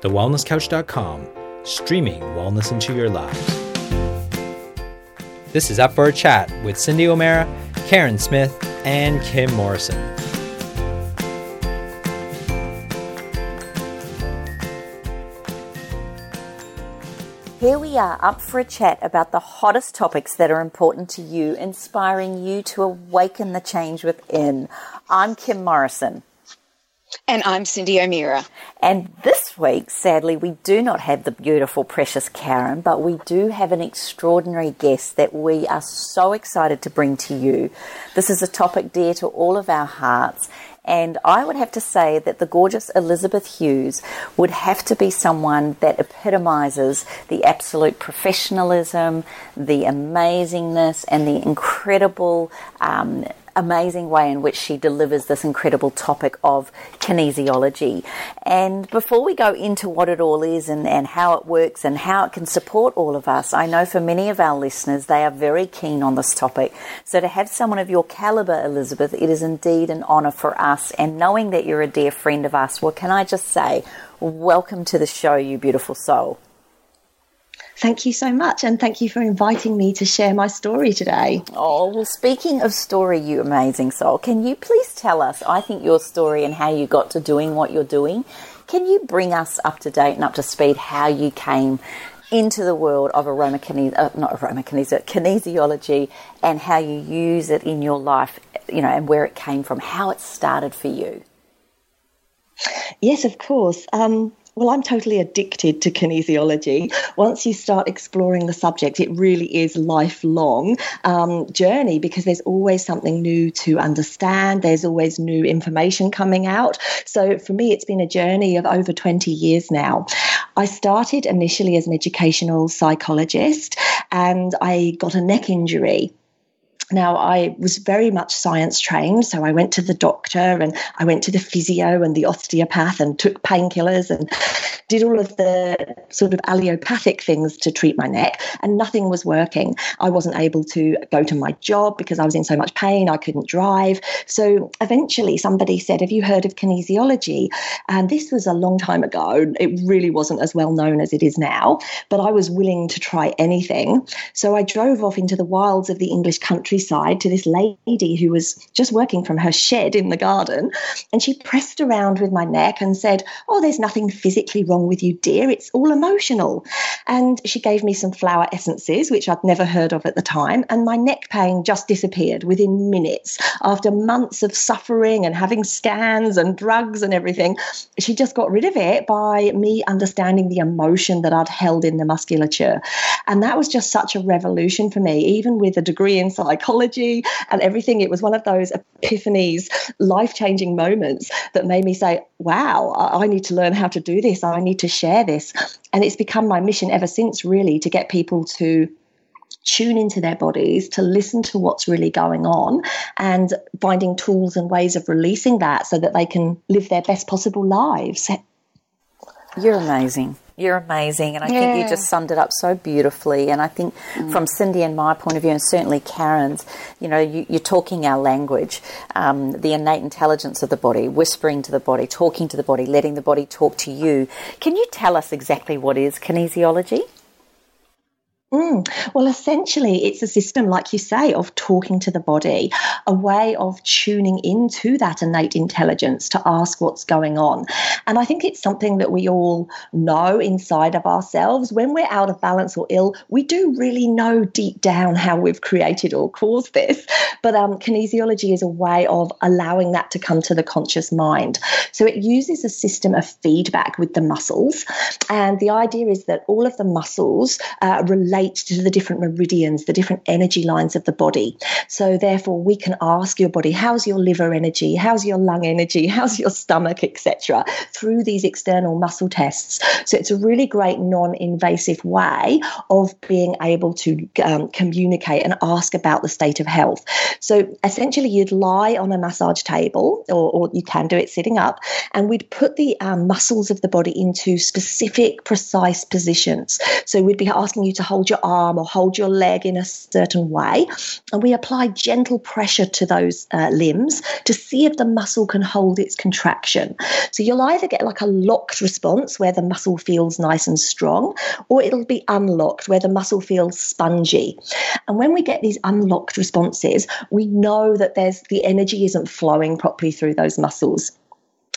thewellnesscouch.com, streaming wellness into your lives. This is Up for a Chat with Cindy O'Meara, Karen Smith, and Kim Morrison. Here we are up for a chat about the hottest topics that are important to you, inspiring you to awaken the change within. I'm Kim Morrison. And I'm Cindy O'Meara. And this week, sadly, we do not have the beautiful, precious Karen, but we do have an extraordinary guest that we are so excited to bring to you. This is a topic dear to all of our hearts, and I would have to say that the gorgeous Elizabeth Hughes would have to be someone that epitomizes the absolute professionalism, the amazingness, and the incredible. Um, amazing way in which she delivers this incredible topic of kinesiology. And before we go into what it all is and, and how it works and how it can support all of us, I know for many of our listeners, they are very keen on this topic. So to have someone of your caliber, Elizabeth, it is indeed an honour for us. And knowing that you're a dear friend of us, what can I just say? Welcome to the show, you beautiful soul. Thank you so much, and thank you for inviting me to share my story today. Oh, well, speaking of story, you amazing soul, can you please tell us, I think, your story and how you got to doing what you're doing? Can you bring us up to date and up to speed how you came into the world of aroma uh, not aroma kinesiology, and how you use it in your life, you know, and where it came from, how it started for you? Yes, of course. Um, well, I'm totally addicted to kinesiology. Once you start exploring the subject, it really is lifelong um, journey because there's always something new to understand. There's always new information coming out. So for me, it's been a journey of over 20 years now. I started initially as an educational psychologist and I got a neck injury now, I was very much science trained, so I went to the doctor and I went to the physio and the osteopath and took painkillers and did all of the sort of allopathic things to treat my neck, and nothing was working. I wasn't able to go to my job because I was in so much pain, I couldn't drive. So eventually, somebody said, Have you heard of kinesiology? And this was a long time ago. It really wasn't as well known as it is now, but I was willing to try anything. So I drove off into the wilds of the English country countryside to this lady who was just working from her shed in the garden. And she pressed around with my neck and said, Oh, there's nothing physically wrong with you, dear. It's all emotional. And she gave me some flower essences, which I'd never heard of at the time. And my neck pain just disappeared within minutes. After months of suffering and having scans and drugs and everything, she just got rid of it by me understanding the emotion that I'd held in the musculature. And that was just such a revolution for me, even with a degree in psychology psychology and everything. It was one of those epiphanies, life changing moments that made me say, wow, I need to learn how to do this. I need to share this. And it's become my mission ever since, really, to get people to tune into their bodies, to listen to what's really going on, and finding tools and ways of releasing that so that they can live their best possible lives. You're amazing. You're amazing. And I yeah. think you just summed it up so beautifully. And I think mm. from Cindy and my point of view, and certainly Karen's, you know, you, are talking our language, um, the innate intelligence of the body, whispering to the body, talking to the body, letting the body talk to you. Can you tell us exactly what is kinesiology? Mm. Well, essentially, it's a system, like you say, of talking to the body, a way of tuning into that innate intelligence to ask what's going on. And I think it's something that we all know inside of ourselves. When we're out of balance or ill, we do really know deep down how we've created or caused this. But um, kinesiology is a way of allowing that to come to the conscious mind. So it uses a system of feedback with the muscles. And the idea is that all of the muscles uh, relate to the different meridians, the different energy lines of the body. So, therefore, we can ask your body, how's your liver energy? How's your lung energy? How's your stomach, etc., through these external muscle tests. So, it's a really great non invasive way of being able to um, communicate and ask about the state of health. So, essentially, you'd lie on a massage table, or, or you can do it sitting up, and we'd put the um, muscles of the body into specific, precise positions. So, we'd be asking you to hold your arm or hold your leg in a certain way. And we apply gentle pressure to those uh, limbs to see if the muscle can hold its contraction. So you'll either get like a locked response where the muscle feels nice and strong, or it'll be unlocked where the muscle feels spongy. And when we get these unlocked responses, we know that there's the energy isn't flowing properly through those muscles.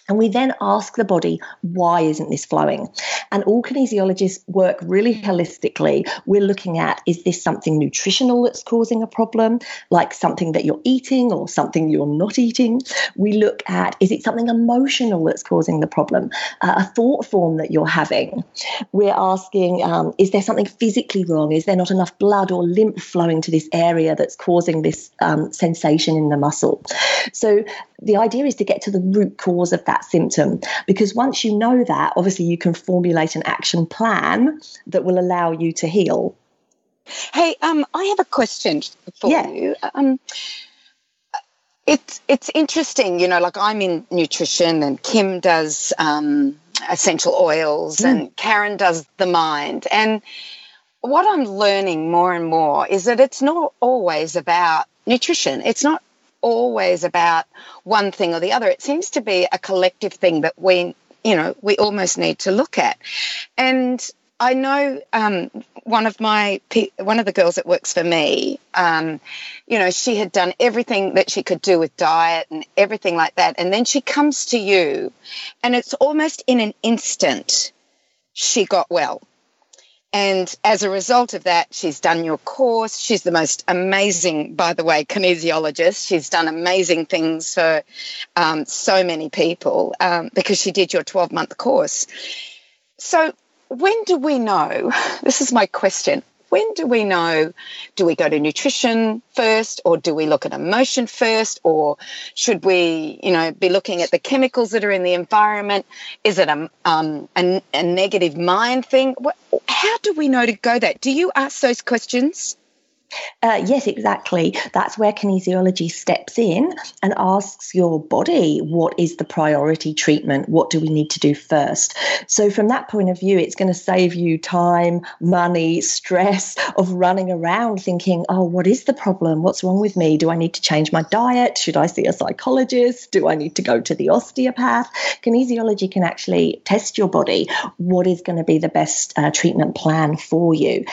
And we then ask the body, why isn't this flowing? And all kinesiologists work really holistically. We're looking at is this something nutritional that's causing a problem, like something that you're eating or something you're not eating? We look at is it something emotional that's causing the problem, uh, a thought form that you're having? We're asking, um, is there something physically wrong? Is there not enough blood or lymph flowing to this area that's causing this um, sensation in the muscle? So the idea is to get to the root cause of that symptom because once you know that, obviously you can formulate an action plan that will allow you to heal. Hey, um, I have a question for yeah. you. Um, it's it's interesting, you know. Like I'm in nutrition, and Kim does um, essential oils, mm. and Karen does the mind. And what I'm learning more and more is that it's not always about nutrition. It's not always about one thing or the other. It seems to be a collective thing that we, you know, we almost need to look at. And I know um, one of my one of the girls that works for me. Um, you know, she had done everything that she could do with diet and everything like that, and then she comes to you, and it's almost in an instant she got well. And as a result of that, she's done your course. She's the most amazing, by the way, kinesiologist. She's done amazing things for um, so many people um, because she did your 12 month course. So, when do we know? This is my question when do we know? Do we go to nutrition first, or do we look at emotion first, or should we, you know, be looking at the chemicals that are in the environment? Is it a, um, a, a negative mind thing? How do we know to go that? Do you ask those questions? Uh, yes, exactly. That's where kinesiology steps in and asks your body what is the priority treatment? What do we need to do first? So, from that point of view, it's going to save you time, money, stress of running around thinking, oh, what is the problem? What's wrong with me? Do I need to change my diet? Should I see a psychologist? Do I need to go to the osteopath? Kinesiology can actually test your body. What is going to be the best uh, treatment plan for you?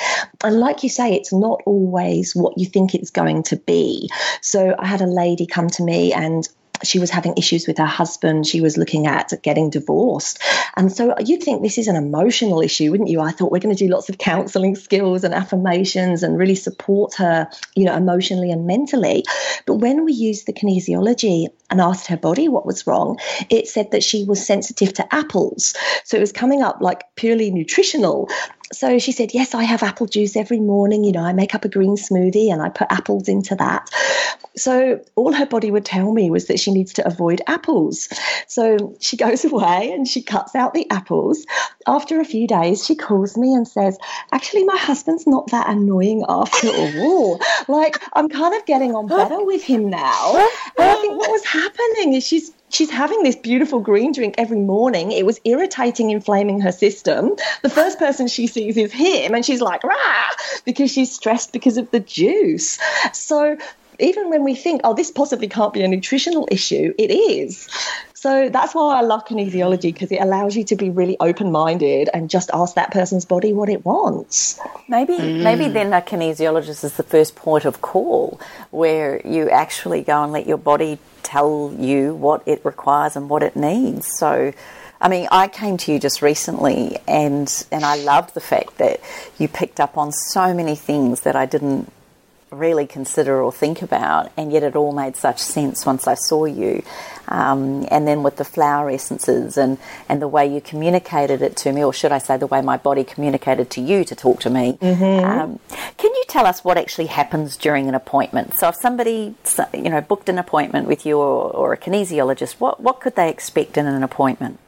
And, like you say, it's not always always what you think it's going to be. So I had a lady come to me and she was having issues with her husband. She was looking at getting divorced. And so you'd think this is an emotional issue, wouldn't you? I thought we're going to do lots of counseling skills and affirmations and really support her, you know, emotionally and mentally. But when we used the kinesiology and asked her body what was wrong, it said that she was sensitive to apples. So it was coming up like purely nutritional so she said, Yes, I have apple juice every morning. You know, I make up a green smoothie and I put apples into that. So all her body would tell me was that she needs to avoid apples. So she goes away and she cuts out the apples. After a few days, she calls me and says, Actually, my husband's not that annoying after all. like, I'm kind of getting on better with him now. And I think what was happening is she's she's having this beautiful green drink every morning. It was irritating, inflaming her system. The first person she sees is him, and she's like, rah, because she's stressed because of the juice. So even when we think, oh, this possibly can't be a nutritional issue, it is. So that's why I love kinesiology because it allows you to be really open minded and just ask that person's body what it wants. Maybe mm. maybe then a kinesiologist is the first point of call where you actually go and let your body tell you what it requires and what it needs. So, I mean, I came to you just recently, and and I loved the fact that you picked up on so many things that I didn't really consider or think about, and yet it all made such sense once I saw you. Um, and then with the flower essences and, and the way you communicated it to me, or should I say, the way my body communicated to you to talk to me. Mm-hmm. Um, can you tell us what actually happens during an appointment? So, if somebody you know booked an appointment with you or, or a kinesiologist, what what could they expect in an appointment?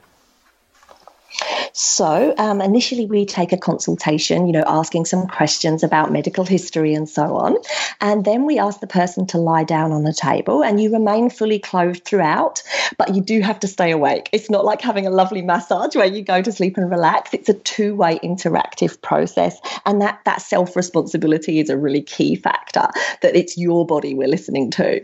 So um, initially, we take a consultation, you know, asking some questions about medical history and so on. And then we ask the person to lie down on the table and you remain fully clothed throughout, but you do have to stay awake. It's not like having a lovely massage where you go to sleep and relax. It's a two way interactive process. And that, that self responsibility is a really key factor that it's your body we're listening to.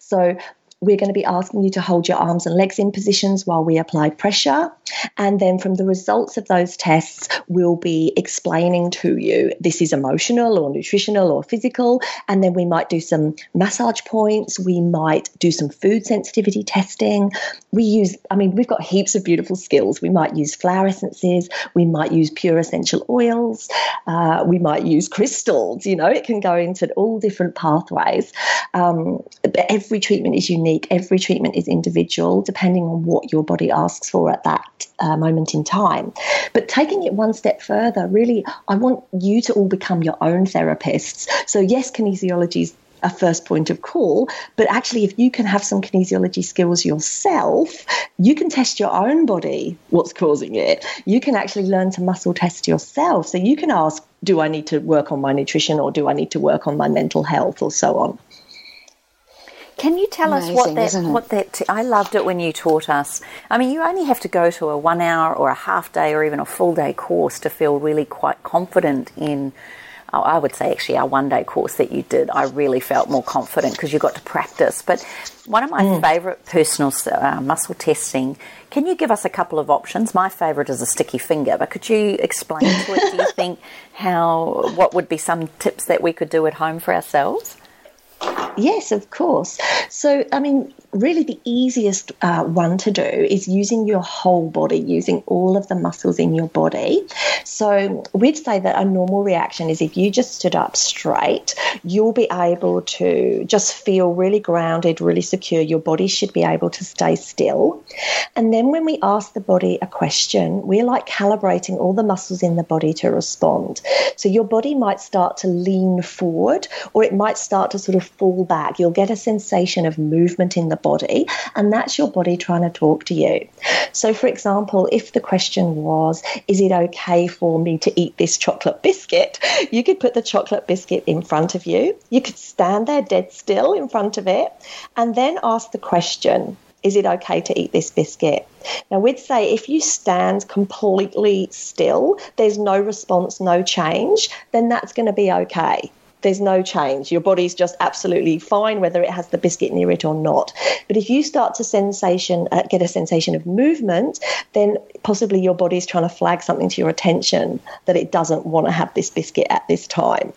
So we're going to be asking you to hold your arms and legs in positions while we apply pressure. And then from the results of those tests, we'll be explaining to you this is emotional or nutritional or physical. And then we might do some massage points. We might do some food sensitivity testing. We use, I mean, we've got heaps of beautiful skills. We might use flower essences. We might use pure essential oils. Uh, we might use crystals. You know, it can go into all different pathways. Um, but every treatment is unique unique. Every treatment is individual, depending on what your body asks for at that uh, moment in time. But taking it one step further, really, I want you to all become your own therapists. So, yes, kinesiology is a first point of call. But actually, if you can have some kinesiology skills yourself, you can test your own body what's causing it. You can actually learn to muscle test yourself. So you can ask, do I need to work on my nutrition or do I need to work on my mental health or so on? Can you tell Amazing, us what that what that t- I loved it when you taught us. I mean, you only have to go to a 1 hour or a half day or even a full day course to feel really quite confident in oh, I would say actually our one day course that you did, I really felt more confident because you got to practice. But one of my mm. favourite personal uh, muscle testing, can you give us a couple of options? My favourite is a sticky finger, but could you explain to us? do you think, how, what would be some tips that we could do at home for ourselves? Yes, of course. So, I mean, really the easiest uh, one to do is using your whole body, using all of the muscles in your body. So, we'd say that a normal reaction is if you just stood up straight, you'll be able to just feel really grounded, really secure. Your body should be able to stay still. And then when we ask the body a question, we're like calibrating all the muscles in the body to respond. So, your body might start to lean forward or it might start to sort of fall back. You'll get a sensation of movement in the body, and that's your body trying to talk to you. So, for example, if the question was, Is it okay for me to eat this chocolate biscuit? You could put the chocolate biscuit in front of you. You could stand there dead still in front of it, and then ask the question, is it okay to eat this biscuit? Now, we'd say if you stand completely still, there's no response, no change, then that's going to be okay there's no change. Your body's just absolutely fine whether it has the biscuit near it or not. But if you start to sensation uh, get a sensation of movement, then possibly your body's trying to flag something to your attention that it doesn't want to have this biscuit at this time.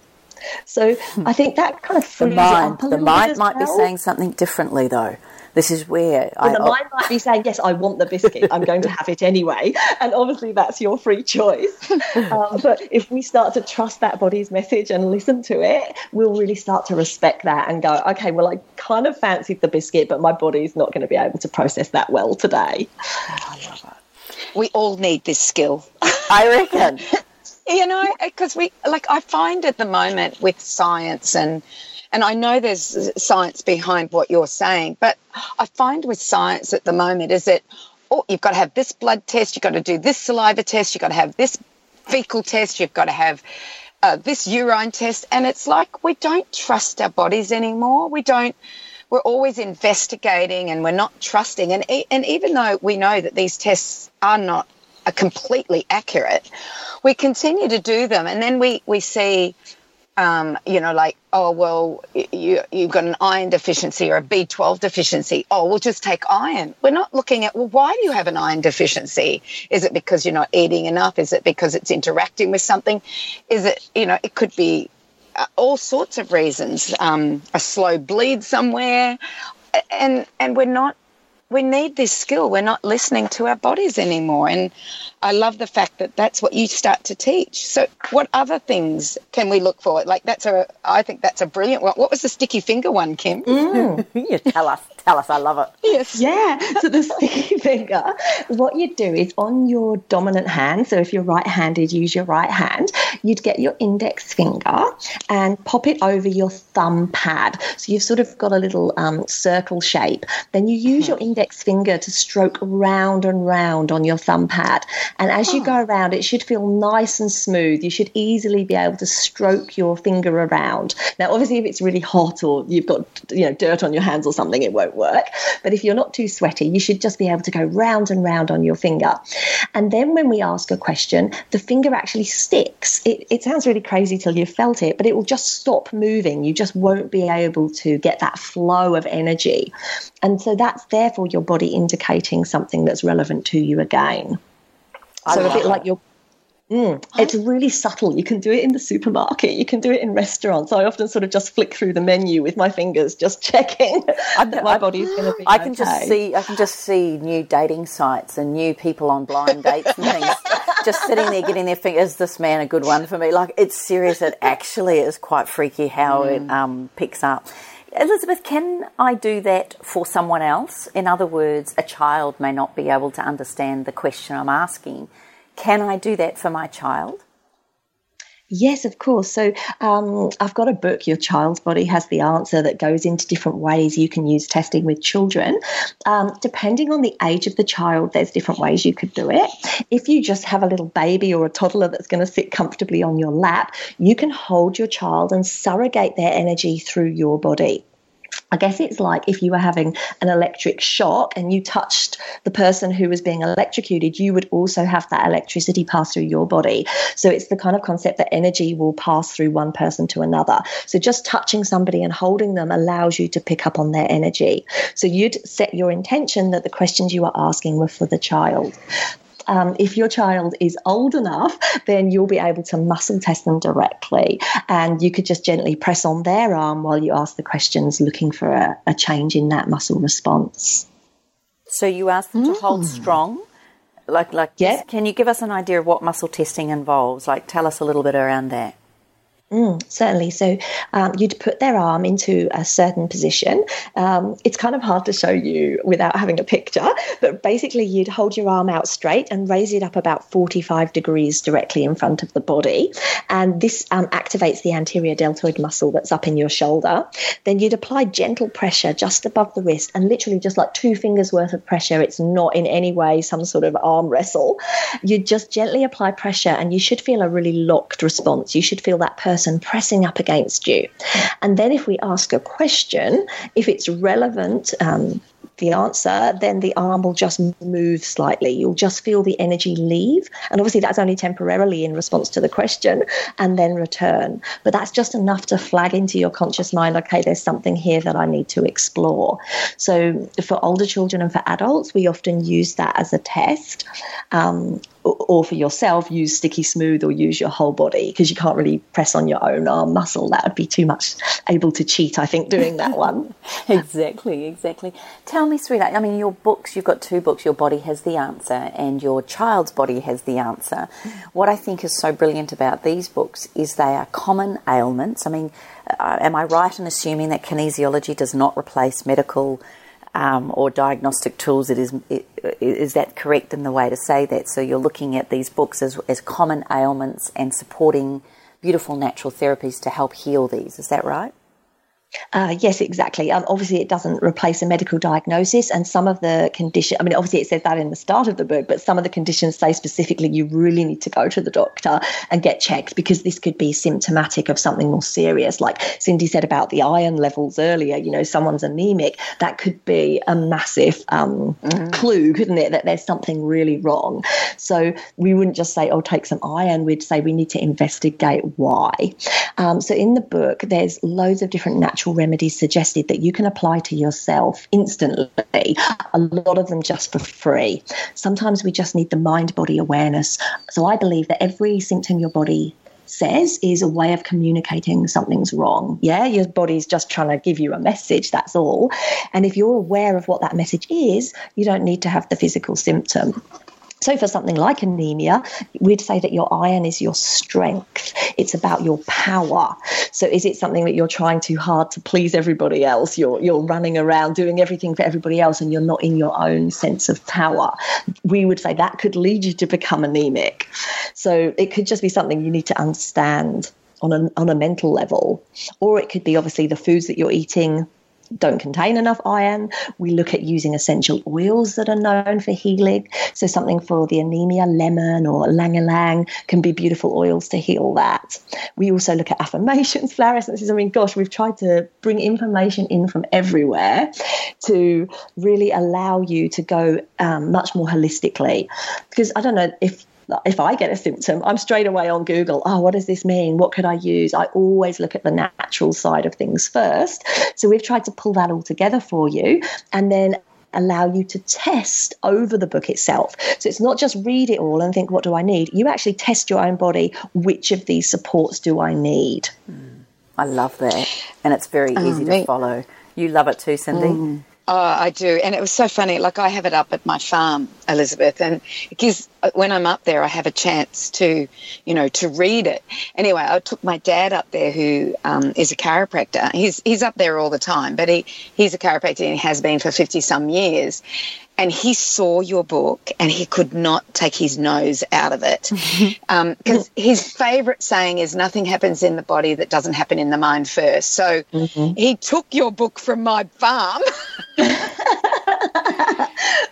So I think that kind of the mind, the mind might well. be saying something differently though. This is where well, I, the mind might be saying, "Yes, I want the biscuit. I'm going to have it anyway," and obviously that's your free choice. Um, but if we start to trust that body's message and listen to it, we'll really start to respect that and go, "Okay, well, I kind of fancied the biscuit, but my body's not going to be able to process that well today." Oh, I love it. We all need this skill. I reckon. you know, because we like I find at the moment with science and and I know there's science behind what you're saying, but I find with science at the moment is that, oh, you've got to have this blood test, you've got to do this saliva test, you've got to have this fecal test, you've got to have uh, this urine test. And it's like we don't trust our bodies anymore. We don't, we're always investigating and we're not trusting. And, and even though we know that these tests are not completely accurate, we continue to do them. And then we, we see um, you know, like, oh, well, you, you've got an iron deficiency or a B12 deficiency. Oh, we'll just take iron. We're not looking at, well, why do you have an iron deficiency? Is it because you're not eating enough? Is it because it's interacting with something? Is it, you know, it could be uh, all sorts of reasons, um, a slow bleed somewhere. And, and we're not we need this skill. We're not listening to our bodies anymore. And I love the fact that that's what you start to teach. So, what other things can we look for? Like, that's a, I think that's a brilliant one. What was the sticky finger one, Kim? Mm. you tell us. Tell us, I love it. Yes. Yeah. So the sticky finger, what you'd do is on your dominant hand, so if you're right handed, use your right hand, you'd get your index finger and pop it over your thumb pad. So you've sort of got a little um, circle shape. Then you use your index finger to stroke round and round on your thumb pad. And as you go around, it should feel nice and smooth. You should easily be able to stroke your finger around. Now, obviously, if it's really hot or you've got you know dirt on your hands or something, it won't work. But if you're not too sweaty, you should just be able to go round and round on your finger. And then when we ask a question, the finger actually sticks. It, it sounds really crazy till you've felt it, but it will just stop moving. You just won't be able to get that flow of energy. And so that's therefore your body indicating something that's relevant to you again. I so a bit it. like your Mm, it's really subtle. You can do it in the supermarket. You can do it in restaurants. I often sort of just flick through the menu with my fingers, just checking that my I- body's going to be. I can just see I can just see new dating sites and new people on blind dates and things just sitting there getting their fingers. Is this man a good one for me? Like it's serious. It actually is quite freaky how it um, picks up. Elizabeth, can I do that for someone else? In other words, a child may not be able to understand the question I'm asking. Can I do that for my child? Yes, of course. So um, I've got a book, Your Child's Body Has the Answer, that goes into different ways you can use testing with children. Um, depending on the age of the child, there's different ways you could do it. If you just have a little baby or a toddler that's going to sit comfortably on your lap, you can hold your child and surrogate their energy through your body. I guess it's like if you were having an electric shock and you touched the person who was being electrocuted, you would also have that electricity pass through your body. So it's the kind of concept that energy will pass through one person to another. So just touching somebody and holding them allows you to pick up on their energy. So you'd set your intention that the questions you are asking were for the child. Um, if your child is old enough, then you'll be able to muscle test them directly. And you could just gently press on their arm while you ask the questions, looking for a, a change in that muscle response. So you ask them to hold strong. Like, like, Yeah. can you give us an idea of what muscle testing involves? Like, tell us a little bit around that. Certainly. So um, you'd put their arm into a certain position. Um, it's kind of hard to show you without having a picture, but basically you'd hold your arm out straight and raise it up about 45 degrees directly in front of the body. And this um, activates the anterior deltoid muscle that's up in your shoulder. Then you'd apply gentle pressure just above the wrist and literally just like two fingers worth of pressure. It's not in any way some sort of arm wrestle. You just gently apply pressure and you should feel a really locked response. You should feel that person pressing up against you. And then if we ask a question, if it's relevant, um, the answer, then the arm will just move slightly. You'll just feel the energy leave. And obviously, that's only temporarily in response to the question and then return. But that's just enough to flag into your conscious mind okay, there's something here that I need to explore. So, for older children and for adults, we often use that as a test. Um, or- or for yourself, use sticky smooth or use your whole body because you can't really press on your own arm muscle. That would be too much able to cheat, I think, doing that one. exactly, exactly. Tell me, sweetheart. I mean, your books, you've got two books. Your body has the answer, and your child's body has the answer. What I think is so brilliant about these books is they are common ailments. I mean, uh, am I right in assuming that kinesiology does not replace medical um, or diagnostic tools? It is. It, is that correct in the way to say that? So you're looking at these books as as common ailments and supporting beautiful natural therapies to help heal these. Is that right? Uh, yes, exactly. Um, obviously, it doesn't replace a medical diagnosis, and some of the condition. I mean, obviously, it says that in the start of the book, but some of the conditions say specifically you really need to go to the doctor and get checked because this could be symptomatic of something more serious. Like Cindy said about the iron levels earlier, you know, someone's anemic. That could be a massive um, clue, couldn't it, that there's something really wrong. So we wouldn't just say, "Oh, take some iron." We'd say we need to investigate why. Um, so in the book, there's loads of different natural remedies suggested that you can apply to yourself instantly. A lot of them just for free. Sometimes we just need the mind body awareness. So I believe that every symptom your body says is a way of communicating something's wrong. Yeah, your body's just trying to give you a message, that's all. And if you're aware of what that message is, you don't need to have the physical symptom. So, for something like anemia, we'd say that your iron is your strength. It's about your power. So, is it something that you're trying too hard to please everybody else? You're, you're running around doing everything for everybody else and you're not in your own sense of power. We would say that could lead you to become anemic. So, it could just be something you need to understand on a, on a mental level. Or it could be obviously the foods that you're eating don't contain enough iron. We look at using essential oils that are known for healing. So, something for the anemia, lemon or ylang can be beautiful oils to heal that. We also look at affirmations, flower essences. I mean, gosh, we've tried to bring information in from everywhere to really allow you to go um, much more holistically. Because I don't know if if I get a symptom, I'm straight away on Google. Oh, what does this mean? What could I use? I always look at the natural side of things first. So we've tried to pull that all together for you and then allow you to test over the book itself. So it's not just read it all and think, what do I need? You actually test your own body. Which of these supports do I need? Mm, I love that. And it's very oh, easy to follow. You love it too, Cindy. Mm. Oh, I do. And it was so funny. Like, I have it up at my farm, Elizabeth, and it gives, uh, when I'm up there, I have a chance to, you know, to read it. Anyway, I took my dad up there, who um, is a chiropractor. He's, he's up there all the time, but he, he's a chiropractor and he has been for 50 some years and he saw your book and he could not take his nose out of it. Because um, his favorite saying is nothing happens in the body that doesn't happen in the mind first. So mm-hmm. he took your book from my farm.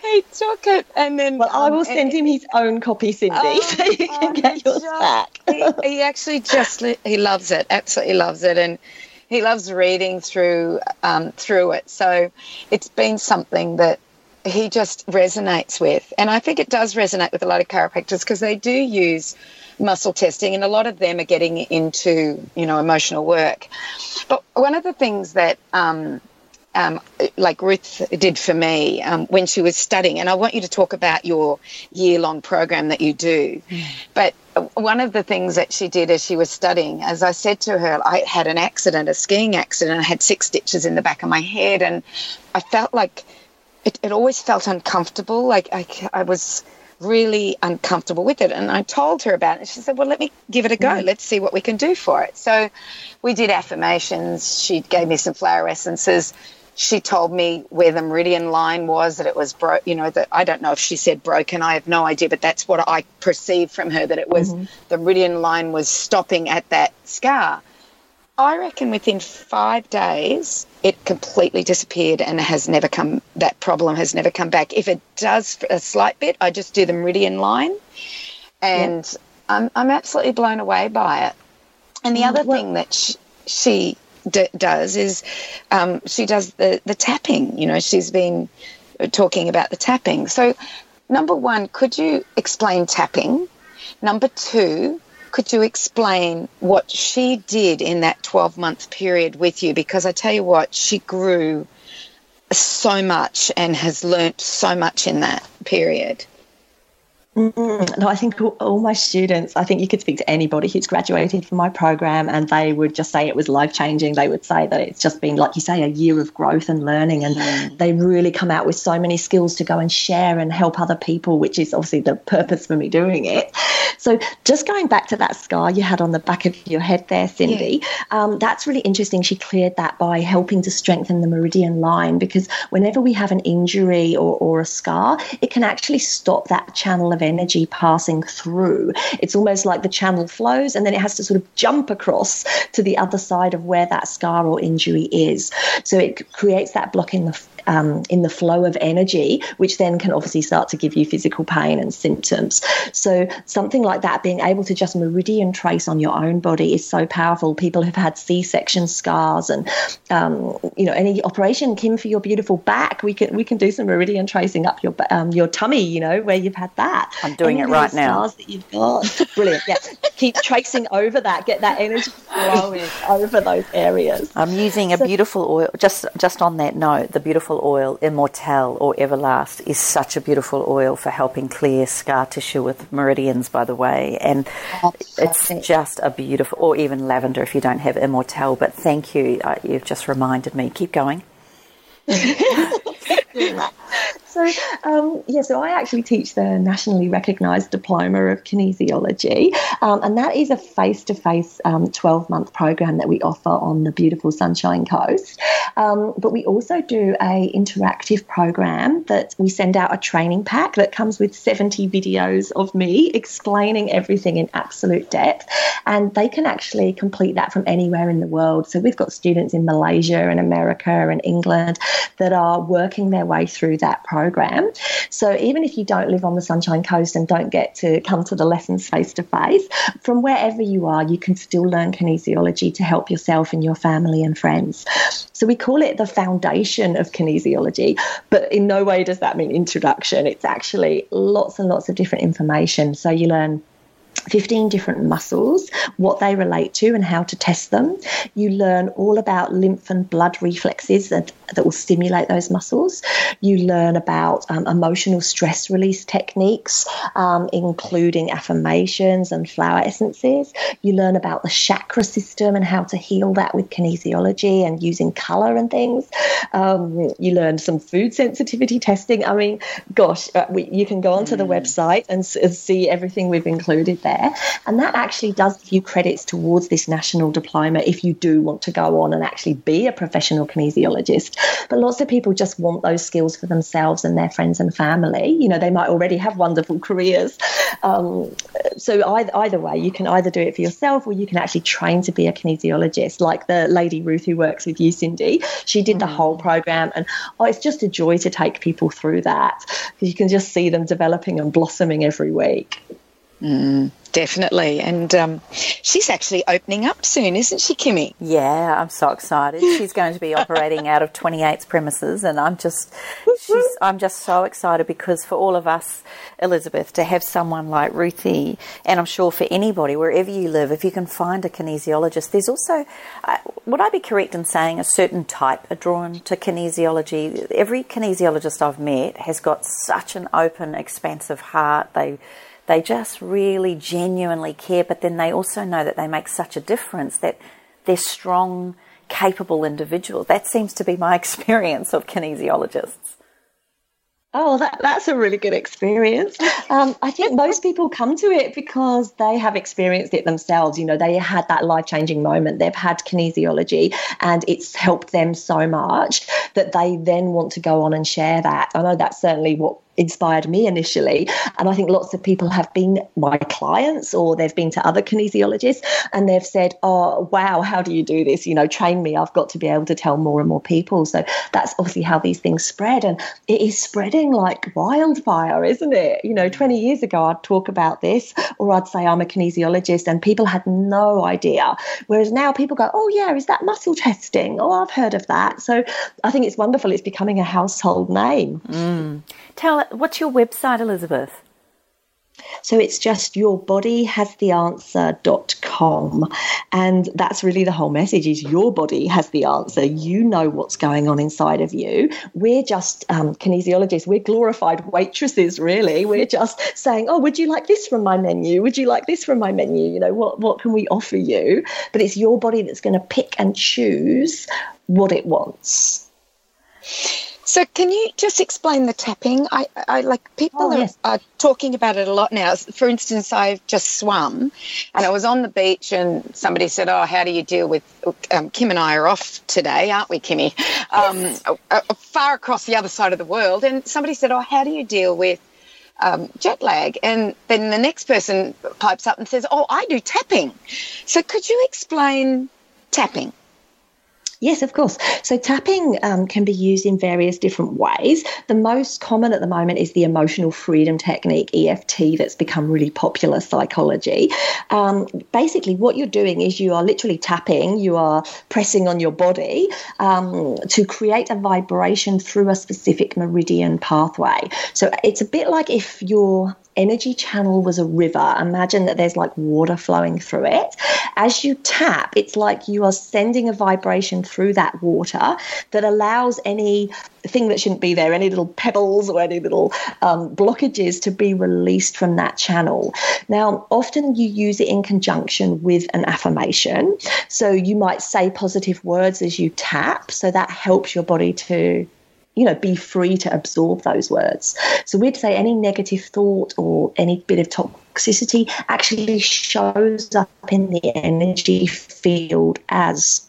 He took it and then well um, i will send him his own copy cindy oh, so you can oh, get yours just, back he, he actually just he loves it absolutely loves it and he loves reading through um, through it. So it's been something that he just resonates with. And I think it does resonate with a lot of chiropractors because they do use muscle testing and a lot of them are getting into, you know, emotional work. But one of the things that, um, um, like Ruth did for me um, when she was studying, and I want you to talk about your year long program that you do. Mm. But one of the things that she did as she was studying, as I said to her, I had an accident, a skiing accident. I had six stitches in the back of my head, and I felt like it, it always felt uncomfortable. Like I, I was really uncomfortable with it. And I told her about it. She said, Well, let me give it a go. Mm. Let's see what we can do for it. So we did affirmations. She gave me some flower essences. She told me where the meridian line was, that it was broke, you know, that I don't know if she said broken, I have no idea, but that's what I perceived from her that it was mm-hmm. the meridian line was stopping at that scar. I reckon within five days, it completely disappeared and has never come, that problem has never come back. If it does a slight bit, I just do the meridian line and. I'm, I'm absolutely blown away by it. And the mm, other well, thing that she, she d- does is um, she does the, the tapping. You know, she's been talking about the tapping. So, number one, could you explain tapping? Number two, could you explain what she did in that 12 month period with you? Because I tell you what, she grew so much and has learnt so much in that period. Mm, no, I think all my students, I think you could speak to anybody who's graduated from my program and they would just say it was life changing. They would say that it's just been, like you say, a year of growth and learning. And mm. they really come out with so many skills to go and share and help other people, which is obviously the purpose for me doing it. So, just going back to that scar you had on the back of your head there, Cindy, yeah. um, that's really interesting. She cleared that by helping to strengthen the meridian line because whenever we have an injury or, or a scar, it can actually stop that channel of energy passing through. It's almost like the channel flows and then it has to sort of jump across to the other side of where that scar or injury is. So it creates that block in the um, in the flow of energy, which then can obviously start to give you physical pain and symptoms. So, something like that, being able to just meridian trace on your own body is so powerful. People have had C section scars and, um, you know, any operation, Kim, for your beautiful back, we can we can do some meridian tracing up your um, your tummy, you know, where you've had that. I'm doing any it right now. Scars that you've got. Brilliant. Yeah. Keep tracing over that, get that energy flowing over those areas. I'm using a so, beautiful oil, just, just on that note, the beautiful beautiful oil, Immortelle or Everlast, is such a beautiful oil for helping clear scar tissue with meridians, by the way. And it's just a beautiful, or even lavender if you don't have Immortelle. But thank you. Uh, you've just reminded me. Keep going. so um, yeah, so I actually teach the nationally recognised diploma of kinesiology, um, and that is a face-to-face twelve-month program that we offer on the beautiful Sunshine Coast. Um, but we also do a interactive program that we send out a training pack that comes with seventy videos of me explaining everything in absolute depth, and they can actually complete that from anywhere in the world. So we've got students in Malaysia and America and England that are working their way through that program program. So even if you don't live on the Sunshine Coast and don't get to come to the lessons face to face, from wherever you are, you can still learn kinesiology to help yourself and your family and friends. So we call it the foundation of kinesiology, but in no way does that mean introduction. It's actually lots and lots of different information. So you learn 15 different muscles, what they relate to, and how to test them. You learn all about lymph and blood reflexes that, that will stimulate those muscles. You learn about um, emotional stress release techniques, um, including affirmations and flower essences. You learn about the chakra system and how to heal that with kinesiology and using color and things. Um, you learn some food sensitivity testing. I mean, gosh, uh, we, you can go onto mm. the website and, and see everything we've included there. And that actually does give you credits towards this national diploma if you do want to go on and actually be a professional kinesiologist. But lots of people just want those skills for themselves and their friends and family. You know, they might already have wonderful careers. Um, so either, either way, you can either do it for yourself or you can actually train to be a kinesiologist, like the lady Ruth who works with you, Cindy. She did the mm. whole program, and oh, it's just a joy to take people through that because you can just see them developing and blossoming every week. Mm, definitely. And um, she's actually opening up soon, isn't she, Kimmy? Yeah, I'm so excited. She's going to be operating out of 28's premises, and I'm just, she's, I'm just so excited because for all of us, Elizabeth, to have someone like Ruthie, and I'm sure for anybody, wherever you live, if you can find a kinesiologist, there's also, uh, would I be correct in saying a certain type are drawn to kinesiology? Every kinesiologist I've met has got such an open, expansive heart. They they just really genuinely care, but then they also know that they make such a difference that they're strong, capable individuals. That seems to be my experience of kinesiologists. Oh, that, that's a really good experience. Um, I think most people come to it because they have experienced it themselves. You know, they had that life changing moment. They've had kinesiology and it's helped them so much that they then want to go on and share that. I know that's certainly what inspired me initially. And I think lots of people have been my clients or they've been to other kinesiologists and they've said, Oh, wow, how do you do this? You know, train me. I've got to be able to tell more and more people. So that's obviously how these things spread. And it is spreading like wildfire, isn't it? You know, 20 years ago, I'd talk about this or I'd say I'm a kinesiologist and people had no idea. Whereas now people go, Oh, yeah, is that muscle testing? Oh, I've heard of that. So I think it's wonderful. It's becoming a household name. Mm. Tell what's your website, Elizabeth? So it's just yourbodyhastheanswer.com. And that's really the whole message is your body has the answer. You know what's going on inside of you. We're just um, kinesiologists. We're glorified waitresses, really. We're just saying, oh, would you like this from my menu? Would you like this from my menu? You know, what, what can we offer you? But it's your body that's going to pick and choose what it wants. So, can you just explain the tapping? I, I like people oh, yes. are, are, talking about it a lot now. For instance, I've just swum, and I was on the beach, and somebody said, "Oh, how do you deal with?" Um, Kim and I are off today, aren't we, Kimmy? Um, yes. far across the other side of the world, and somebody said, "Oh, how do you deal with?" Um, jet lag. And then the next person pipes up and says, Oh, I do tapping. So could you explain tapping? Yes, of course. So tapping um, can be used in various different ways. The most common at the moment is the emotional freedom technique, EFT, that's become really popular psychology. Um, basically, what you're doing is you are literally tapping, you are pressing on your body um, to create a vibration through a specific meridian pathway. So it's a bit like if you're energy channel was a river, imagine that there's like water flowing through it. As you tap, it's like you are sending a vibration through that water that allows any thing that shouldn't be there, any little pebbles or any little um, blockages to be released from that channel. Now, often you use it in conjunction with an affirmation. So you might say positive words as you tap, so that helps your body to you know, be free to absorb those words. So we'd say any negative thought or any bit of toxicity actually shows up in the energy field as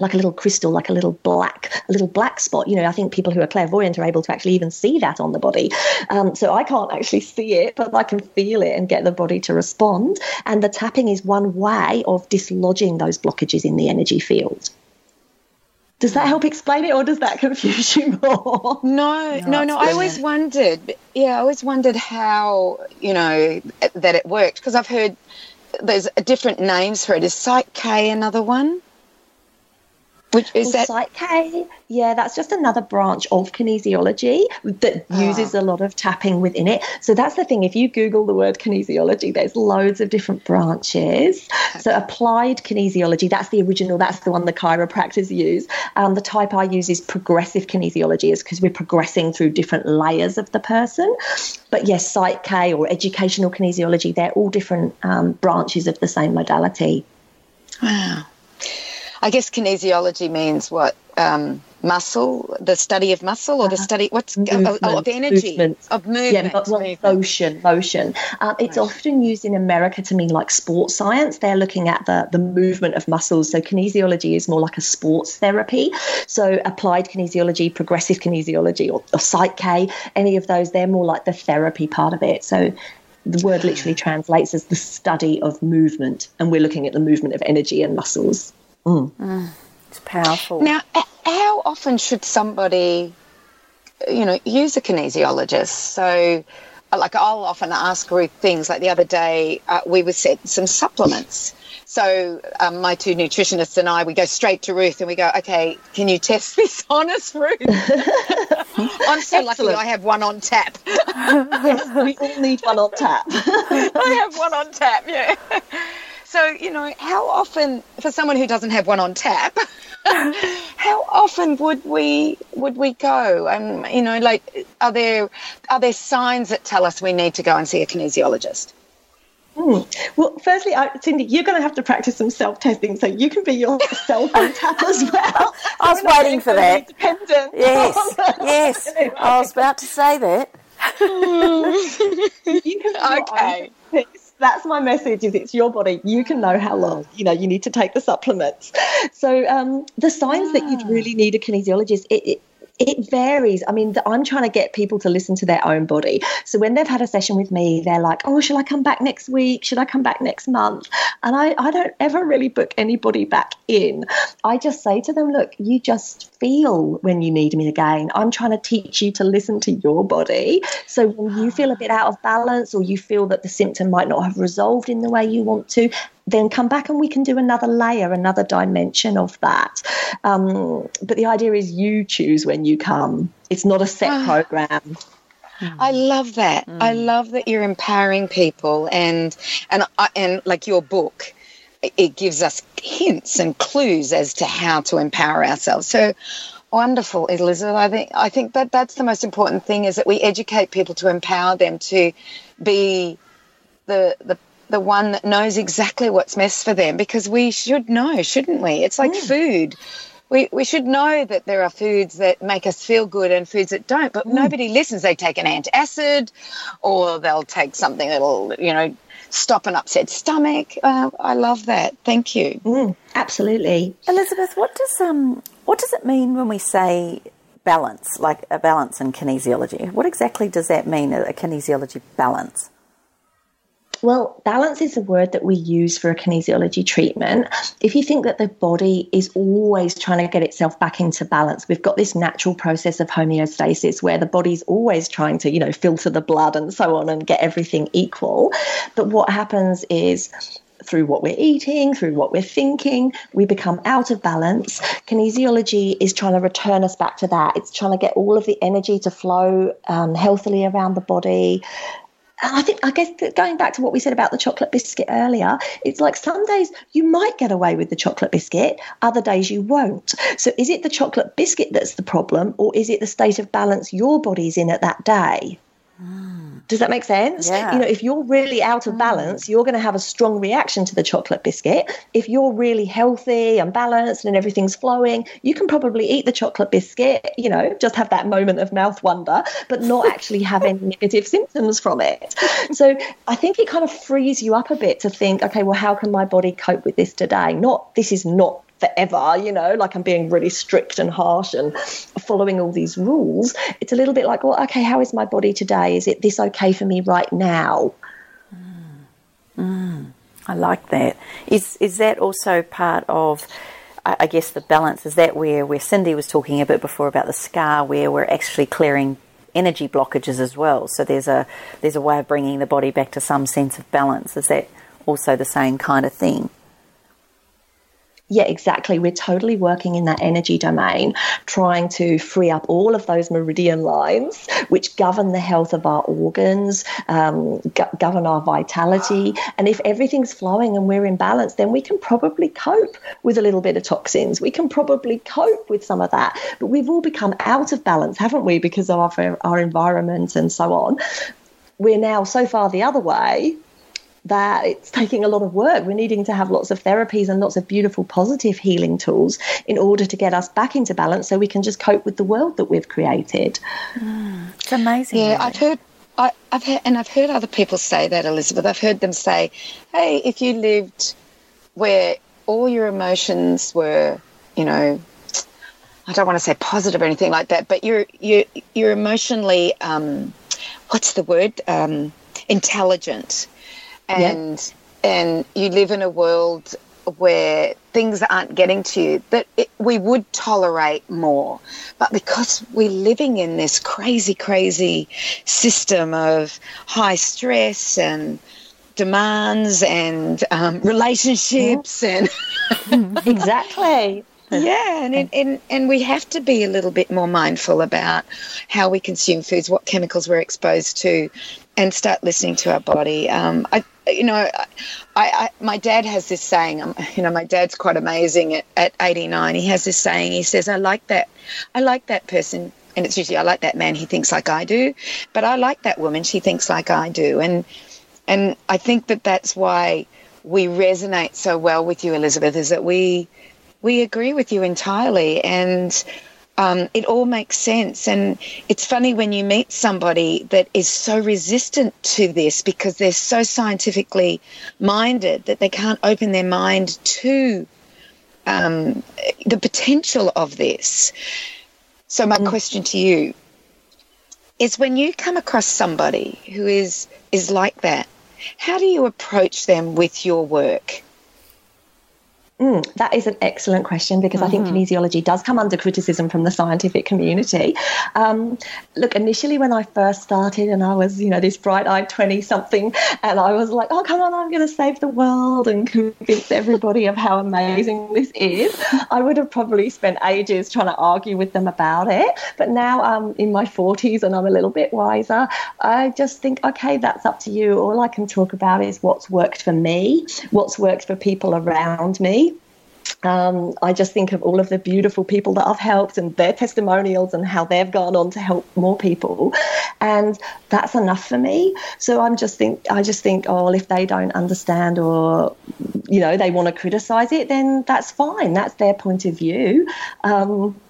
like a little crystal, like a little black, a little black spot. You know, I think people who are clairvoyant are able to actually even see that on the body. Um, so I can't actually see it, but I can feel it and get the body to respond. And the tapping is one way of dislodging those blockages in the energy field. Does that help explain it, or does that confuse you more? No, no, no. no I always wondered. Yeah, I always wondered how you know that it worked because I've heard there's different names for it. Is Psych K another one? Which is well, that Psych Yeah, that's just another branch of kinesiology that ah. uses a lot of tapping within it. So that's the thing. If you Google the word kinesiology, there's loads of different branches. Okay. So applied kinesiology, that's the original. That's the one the chiropractors use. Um, the type I use is progressive kinesiology, is because we're progressing through different layers of the person. But yes, Psych K or educational kinesiology, they're all different um, branches of the same modality. Wow. I guess kinesiology means what? Um, muscle, the study of muscle, or the uh-huh. study what's movement, oh, of energy movement. of movement, yeah, but, well, movement. motion, motion. Um, it's often used in America to mean like sports science. They're looking at the the movement of muscles. So kinesiology is more like a sports therapy. So applied kinesiology, progressive kinesiology, or, or Psych K, any of those, they're more like the therapy part of it. So the word literally translates as the study of movement, and we're looking at the movement of energy and muscles. Mm. Mm, it's powerful. Now, how often should somebody, you know, use a kinesiologist? So, like, I'll often ask Ruth things. Like the other day, uh, we were sent some supplements. So um, my two nutritionists and I, we go straight to Ruth and we go, okay, can you test this on us, Ruth? I'm so lucky I have one on tap. yes, we all need one on tap. I have one on tap, yeah. So, you know, how often, for someone who doesn't have one on tap, how often would we would we go? And um, you know, like, are there are there signs that tell us we need to go and see a kinesiologist? Hmm. Well, firstly, Cindy, you're going to have to practice some self testing so you can be yourself on tap as well. I was waiting for that. Dependent yes, yes. I was about to say that. okay that's my message is it's your body. You can know how long you know you need to take the supplements. So um, the signs that you'd really need a kinesiologist it, it, it varies. I mean, I'm trying to get people to listen to their own body. So when they've had a session with me, they're like, oh, should I come back next week? Should I come back next month? And I, I don't ever really book anybody back in. I just say to them, look, you just feel when you need me again. I'm trying to teach you to listen to your body. So when you feel a bit out of balance or you feel that the symptom might not have resolved in the way you want to, then come back and we can do another layer, another dimension of that. Um, but the idea is you choose when you come. It's not a set ah. program. I love that. Mm. I love that you're empowering people, and and and like your book, it gives us hints and clues as to how to empower ourselves. So wonderful, Elizabeth. I think I think that that's the most important thing is that we educate people to empower them to be the the the one that knows exactly what's best for them because we should know, shouldn't we? It's like mm. food. We, we should know that there are foods that make us feel good and foods that don't, but mm. nobody listens. They take an antacid or they'll take something that'll, you know, stop an upset stomach. Uh, I love that. Thank you. Mm, absolutely. Elizabeth, what does, um, what does it mean when we say balance, like a balance in kinesiology? What exactly does that mean, a kinesiology balance? Well, balance is a word that we use for a kinesiology treatment. If you think that the body is always trying to get itself back into balance, we've got this natural process of homeostasis where the body's always trying to, you know, filter the blood and so on and get everything equal. But what happens is through what we're eating, through what we're thinking, we become out of balance. Kinesiology is trying to return us back to that. It's trying to get all of the energy to flow um, healthily around the body, and I think, I guess, going back to what we said about the chocolate biscuit earlier, it's like some days you might get away with the chocolate biscuit, other days you won't. So, is it the chocolate biscuit that's the problem, or is it the state of balance your body's in at that day? Does that make sense? Yeah. You know, if you're really out of hmm. balance, you're going to have a strong reaction to the chocolate biscuit. If you're really healthy and balanced and everything's flowing, you can probably eat the chocolate biscuit, you know, just have that moment of mouth wonder, but not actually have any negative symptoms from it. So I think it kind of frees you up a bit to think, okay, well, how can my body cope with this today? Not, this is not forever, you know, like I'm being really strict and harsh and following all these rules. It's a little bit like, well, okay, how is my body today? Is it this okay for me right now? Mm, I like that. Is is that also part of? I guess the balance is that where where Cindy was talking a bit before about the scar, where we're actually clearing energy blockages as well. So there's a there's a way of bringing the body back to some sense of balance. Is that also the same kind of thing? Yeah, exactly. We're totally working in that energy domain, trying to free up all of those meridian lines, which govern the health of our organs, um, go- govern our vitality. And if everything's flowing and we're in balance, then we can probably cope with a little bit of toxins. We can probably cope with some of that. But we've all become out of balance, haven't we, because of our, our environment and so on. We're now so far the other way that it's taking a lot of work. We're needing to have lots of therapies and lots of beautiful positive healing tools in order to get us back into balance so we can just cope with the world that we've created. Mm, it's amazing. Yeah, I've heard I, have heard, and I've heard other people say that, Elizabeth. I've heard them say, "Hey, if you lived where all your emotions were, you know, I don't want to say positive or anything like that, but you're you're you're emotionally, um, what's the word, um, intelligent, and and you live in a world where things aren't getting to you that it, we would tolerate more. But because we're living in this crazy crazy system of high stress and demands and um, relationships and exactly yeah, and, it, and and we have to be a little bit more mindful about how we consume foods, what chemicals we're exposed to, and start listening to our body. Um, I, you know, I, I, my dad has this saying. Um, you know, my dad's quite amazing at, at 89. He has this saying. He says, "I like that. I like that person." And it's usually I like that man. He thinks like I do, but I like that woman. She thinks like I do, and and I think that that's why we resonate so well with you, Elizabeth. Is that we we agree with you entirely, and um, it all makes sense. And it's funny when you meet somebody that is so resistant to this because they're so scientifically minded that they can't open their mind to um, the potential of this. So, my mm. question to you is when you come across somebody who is, is like that, how do you approach them with your work? Mm, that is an excellent question because mm-hmm. I think mm-hmm. kinesiology does come under criticism from the scientific community. Um, look, initially when I first started and I was, you know, this bright-eyed 20-something and I was like, oh, come on, I'm going to save the world and convince everybody of how amazing this is, I would have probably spent ages trying to argue with them about it. But now I'm in my 40s and I'm a little bit wiser. I just think, okay, that's up to you. All I can talk about is what's worked for me, what's worked for people around me um, I just think of all of the beautiful people that I've helped and their testimonials and how they've gone on to help more people, and that's enough for me. So I'm just think I just think, oh, if they don't understand or you know they want to criticize it, then that's fine. That's their point of view. Um,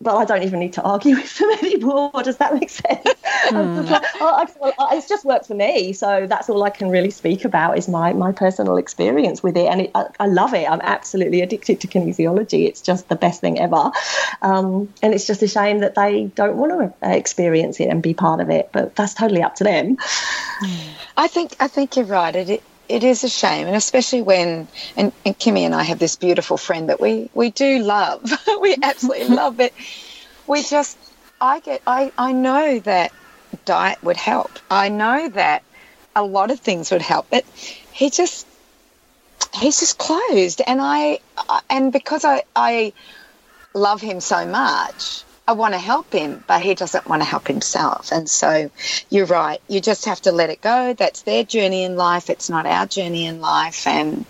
but I don't even need to argue with them anymore. Does that make sense? Mm. Like, oh, it's just worked for me, so that's all I can really speak about is my my personal experience with it, and it, I, I, love it. I'm absolutely addicted to kinesiology. It's just the best thing ever, um, and it's just a shame that they don't want to experience it and be part of it. But that's totally up to them. I think I think you're right. It, it is a shame, and especially when and, and Kimmy and I have this beautiful friend that we we do love. we absolutely love it. We just I get I I know that diet would help. I know that a lot of things would help, but he just he's just closed, and I and because I I love him so much. I want to help him, but he doesn't want to help himself. And so you're right. You just have to let it go. That's their journey in life. It's not our journey in life. And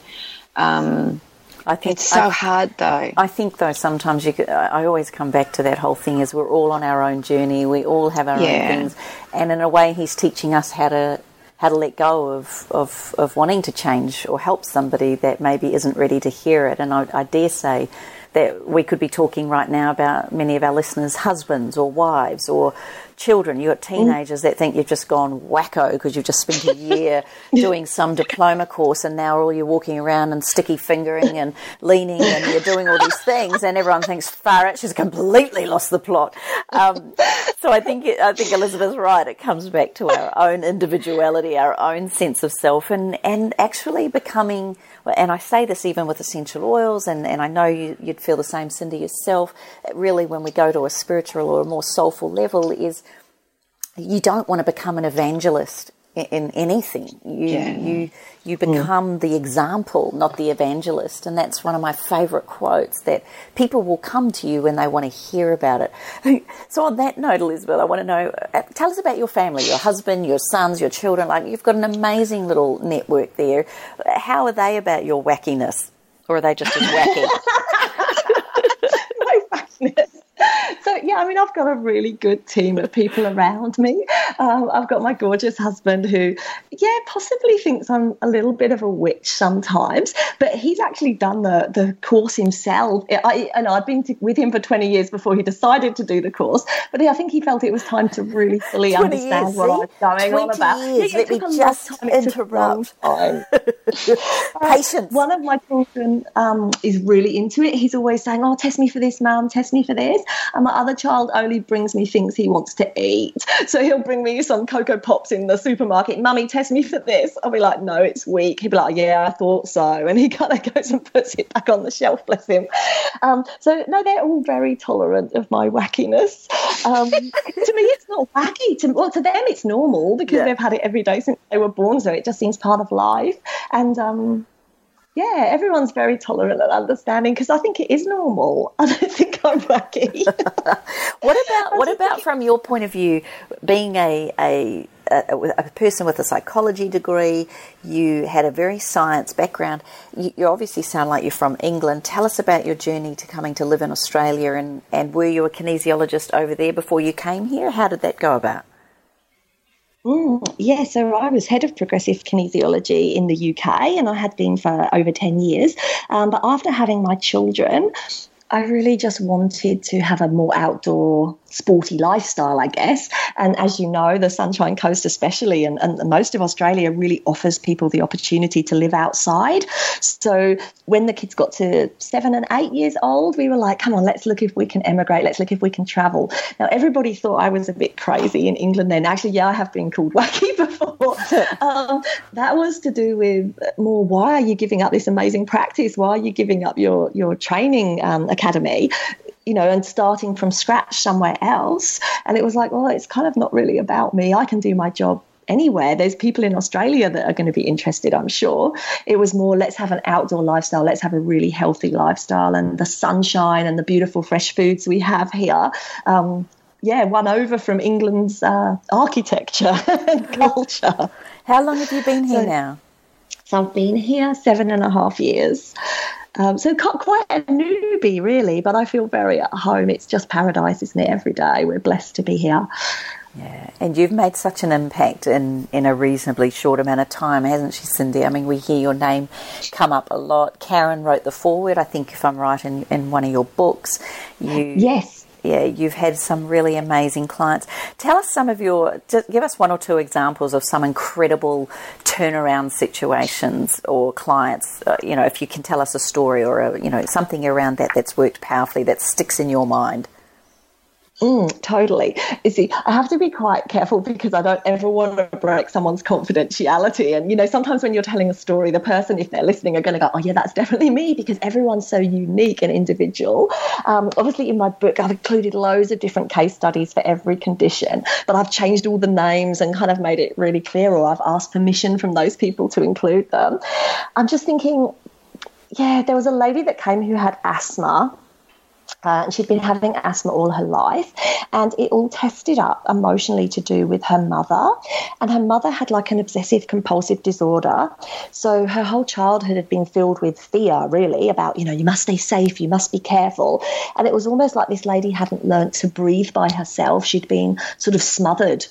um, I think it's so I, hard though. I think though sometimes you. Could, I always come back to that whole thing: is we're all on our own journey. We all have our yeah. own things, and in a way, he's teaching us how to how to let go of, of, of wanting to change or help somebody that maybe isn't ready to hear it. And I, I dare say that we could be talking right now about many of our listeners' husbands or wives or children. You've got teenagers that think you've just gone wacko because you've just spent a year doing some diploma course and now all you're walking around and sticky fingering and leaning and you're doing all these things and everyone thinks Farah, she's completely lost the plot. Um, so I think I think Elizabeth's right. It comes back to our own individuality, our own sense of self, and and actually becoming and I say this even with essential oils, and, and I know you, would feel the same, Cindy, yourself. Really, when we go to a spiritual or a more soulful level, is you don't want to become an evangelist in anything. You yeah. you you become yeah. the example, not the evangelist, and that's one of my favourite quotes. That people will come to you when they want to hear about it. So, on that note, Elizabeth, I want to know. Uh, tell us about your family, your husband, your sons, your children. Like you've got an amazing little network there. How are they about your wackiness, or are they just as wacky? my wackiness so yeah, I mean, I've got a really good team of people around me. Um, I've got my gorgeous husband who, yeah, possibly thinks I'm a little bit of a witch sometimes, but he's actually done the the course himself. I, and I'd been to, with him for 20 years before he decided to do the course, but I think he felt it was time to really fully understand years, what I was going on about. Years. Yeah, Let me just interrupt. Patience. one of my children um, is really into it. He's always saying, "Oh, test me for this, mum. Test me for this." And my other child only brings me things he wants to eat. So he'll bring me some Coco Pops in the supermarket. Mummy, test me for this. I'll be like, no, it's weak. He'll be like, yeah, I thought so. And he kind of goes and puts it back on the shelf, bless him. Um, so, no, they're all very tolerant of my wackiness. Um, to me, it's not wacky. To, well, to them, it's normal because yeah. they've had it every day since they were born. So it just seems part of life. And, um, yeah, everyone's very tolerant and understanding because I think it is normal. I don't think I'm wacky. what about what about from your point of view, being a, a a, a, person with a psychology degree, you had a very science background. You, you, obviously sound like you're from England. Tell us about your journey to coming to live in Australia, and, and were you a kinesiologist over there before you came here? How did that go about? Yeah, so I was head of progressive kinesiology in the UK and I had been for over 10 years. Um, but after having my children, I really just wanted to have a more outdoor sporty lifestyle, I guess. And as you know, the Sunshine Coast, especially, and, and most of Australia, really offers people the opportunity to live outside. So when the kids got to seven and eight years old, we were like, come on, let's look if we can emigrate. Let's look if we can travel. Now, everybody thought I was a bit crazy in England then. Actually, yeah, I have been called wacky before. um, that was to do with more why are you giving up this amazing practice? Why are you giving up your, your training um, academy? You know, and starting from scratch somewhere else. And it was like, well, it's kind of not really about me. I can do my job anywhere. There's people in Australia that are going to be interested, I'm sure. It was more, let's have an outdoor lifestyle, let's have a really healthy lifestyle, and the sunshine and the beautiful fresh foods we have here. Um, yeah, won over from England's uh, architecture and culture. How long have you been here so, now? So I've been here seven and a half years. Um, so quite a newbie, really, but I feel very at home. It's just paradise, isn't it? Every day we're blessed to be here. Yeah, and you've made such an impact in, in a reasonably short amount of time, hasn't she, Cindy? I mean, we hear your name come up a lot. Karen wrote the foreword, I think, if I'm right, in, in one of your books. You yes yeah, you've had some really amazing clients. Tell us some of your, give us one or two examples of some incredible turnaround situations or clients. Uh, you know, if you can tell us a story or a, you know something around that that's worked powerfully that sticks in your mind. Mm, totally. You see, I have to be quite careful because I don't ever want to break someone's confidentiality. And, you know, sometimes when you're telling a story, the person, if they're listening, are going to go, oh, yeah, that's definitely me because everyone's so unique and individual. Um, obviously, in my book, I've included loads of different case studies for every condition, but I've changed all the names and kind of made it really clear, or I've asked permission from those people to include them. I'm just thinking, yeah, there was a lady that came who had asthma Uh, and she'd been having asthma all her life, and it all tested up emotionally to do with her mother. And her mother had like an obsessive compulsive disorder. So her whole childhood had been filled with fear, really, about, you know, you must stay safe, you must be careful. And it was almost like this lady hadn't learnt to breathe by herself. She'd been sort of smothered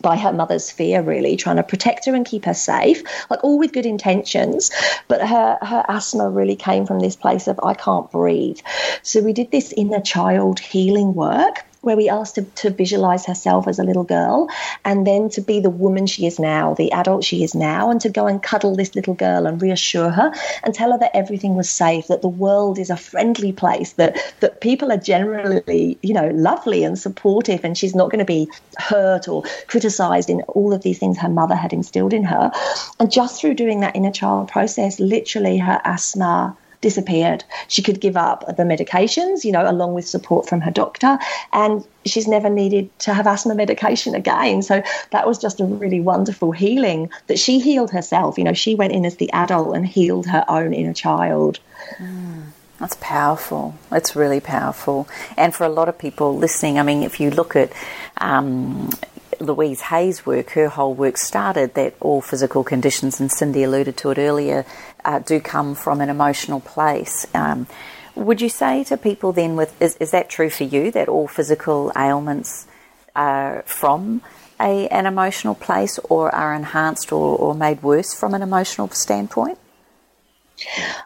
by her mother's fear, really, trying to protect her and keep her safe, like all with good intentions. But her, her asthma really came from this place of, I can't breathe. So we did this inner child healing work where we asked her to visualize herself as a little girl and then to be the woman she is now, the adult she is now, and to go and cuddle this little girl and reassure her and tell her that everything was safe, that the world is a friendly place, that, that people are generally, you know, lovely and supportive, and she's not going to be hurt or criticized in all of these things her mother had instilled in her. And just through doing that inner child process, literally her asthma disappeared. She could give up the medications, you know, along with support from her doctor, and she's never needed to have asthma medication again. So that was just a really wonderful healing that she healed herself. You know, she went in as the adult and healed her own inner child. Mm. That's powerful. That's really powerful. And for a lot of people listening, I mean, if you look at um, Louise Hay's work, her whole work started that all physical conditions, and Cindy alluded to it earlier, uh, do come from an emotional place. Um, would you say to people then, with is, is that true for you that all physical ailments are from a, an emotional place or are enhanced or, or made worse from an emotional standpoint?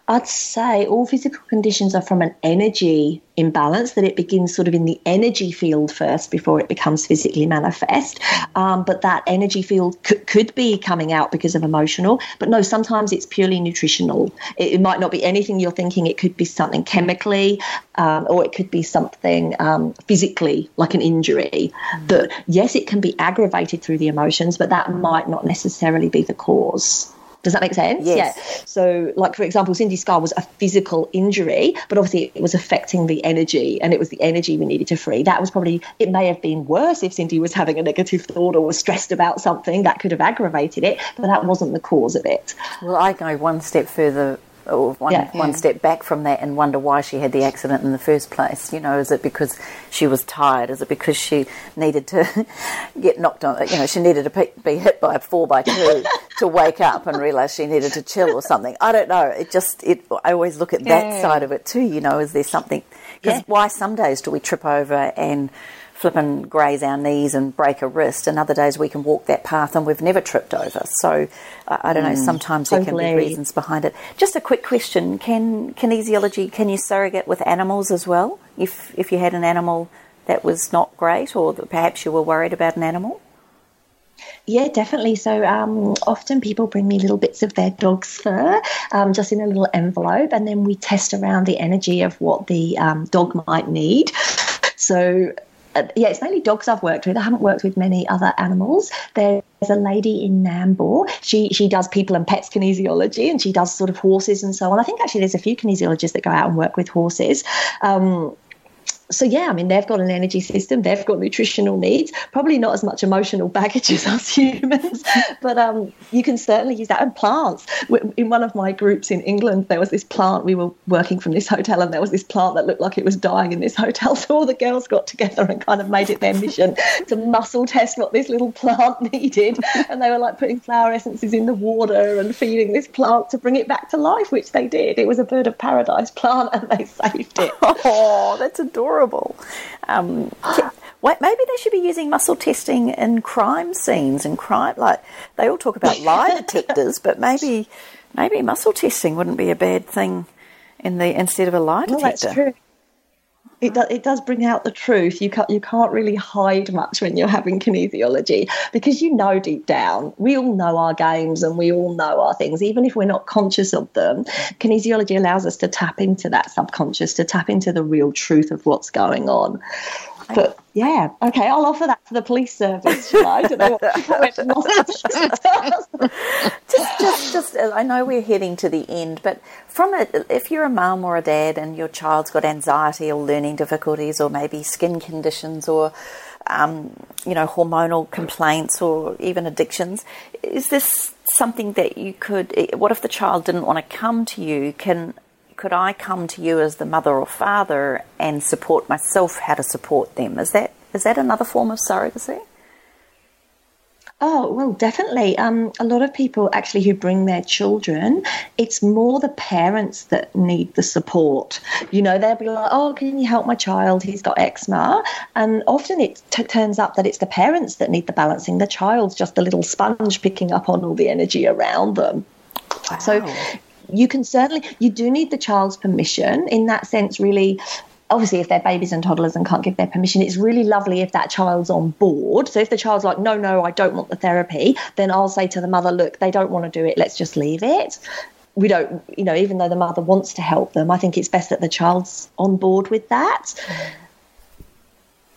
I'd say all physical conditions are from an energy imbalance, that it begins sort of in the energy field first before it becomes physically manifest. Um, but that energy field c- could be coming out because of emotional, but no, sometimes it's purely nutritional. It, it might not be anything you're thinking, it could be something chemically, um, or it could be something um, physically, like an injury. That, yes, it can be aggravated through the emotions, but that might not necessarily be the cause. Does that make sense? Yes. Yeah. So, like for example, Cindy's scar was a physical injury, but obviously it was affecting the energy, and it was the energy we needed to free. That was probably it. May have been worse if Cindy was having a negative thought or was stressed about something that could have aggravated it, but that wasn't the cause of it. Well, I go one step further or one, yeah. one step back from that and wonder why she had the accident in the first place. You know, is it because she was tired? Is it because she needed to get knocked on? You know, she needed to be hit by a four by two to wake up and realise she needed to chill or something. I don't know. It just it. I always look at that yeah. side of it too. You know, is there something? Because yeah. why some days do we trip over and flip and graze our knees and break a wrist, and other days we can walk that path and we've never tripped over. So I, I don't mm, know. Sometimes totally. there can be reasons behind it. Just a quick question: Can kinesiology can you surrogate with animals as well? If if you had an animal that was not great, or perhaps you were worried about an animal. Yeah, definitely. So um, often people bring me little bits of their dog's fur, um, just in a little envelope, and then we test around the energy of what the um, dog might need. So uh, yeah, it's mainly dogs I've worked with. I haven't worked with many other animals. There's a lady in Nambour. She she does people and pets kinesiology, and she does sort of horses and so on. I think actually there's a few kinesiologists that go out and work with horses. Um, so yeah, I mean they've got an energy system, they've got nutritional needs, probably not as much emotional baggage as us humans, but um, you can certainly use that. And plants. In one of my groups in England, there was this plant. We were working from this hotel, and there was this plant that looked like it was dying in this hotel. So all the girls got together and kind of made it their mission to muscle test what this little plant needed, and they were like putting flower essences in the water and feeding this plant to bring it back to life, which they did. It was a bird of paradise plant, and they saved it. Oh, that's adorable horrible. Um, maybe they should be using muscle testing in crime scenes and crime. Like they all talk about lie detectors, but maybe maybe muscle testing wouldn't be a bad thing in the instead of a lie detector. Well, that's true it, do, it does bring out the truth. You can't, you can't really hide much when you're having kinesiology because you know deep down, we all know our games and we all know our things, even if we're not conscious of them. Kinesiology allows us to tap into that subconscious, to tap into the real truth of what's going on. But yeah, okay, I'll offer that to the police service. I? don't know just, just. I know we're heading to the end, but from a, if you're a mum or a dad and your child's got anxiety or learning difficulties, or maybe skin conditions, or um, you know, hormonal complaints, or even addictions, is this something that you could? What if the child didn't want to come to you? Can could I come to you as the mother or father and support myself how to support them? Is that is that another form of surrogacy? Oh, well, definitely. Um, a lot of people actually who bring their children, it's more the parents that need the support. You know, they'll be like, oh, can you help my child? He's got eczema. And often it t- turns up that it's the parents that need the balancing. The child's just a little sponge picking up on all the energy around them. Wow. So you can certainly, you do need the child's permission in that sense, really. Obviously if they're babies and toddlers and can't give their permission it's really lovely if that child's on board. So if the child's like no no i don't want the therapy then i'll say to the mother look they don't want to do it. Let's just leave it. We don't you know even though the mother wants to help them i think it's best that the child's on board with that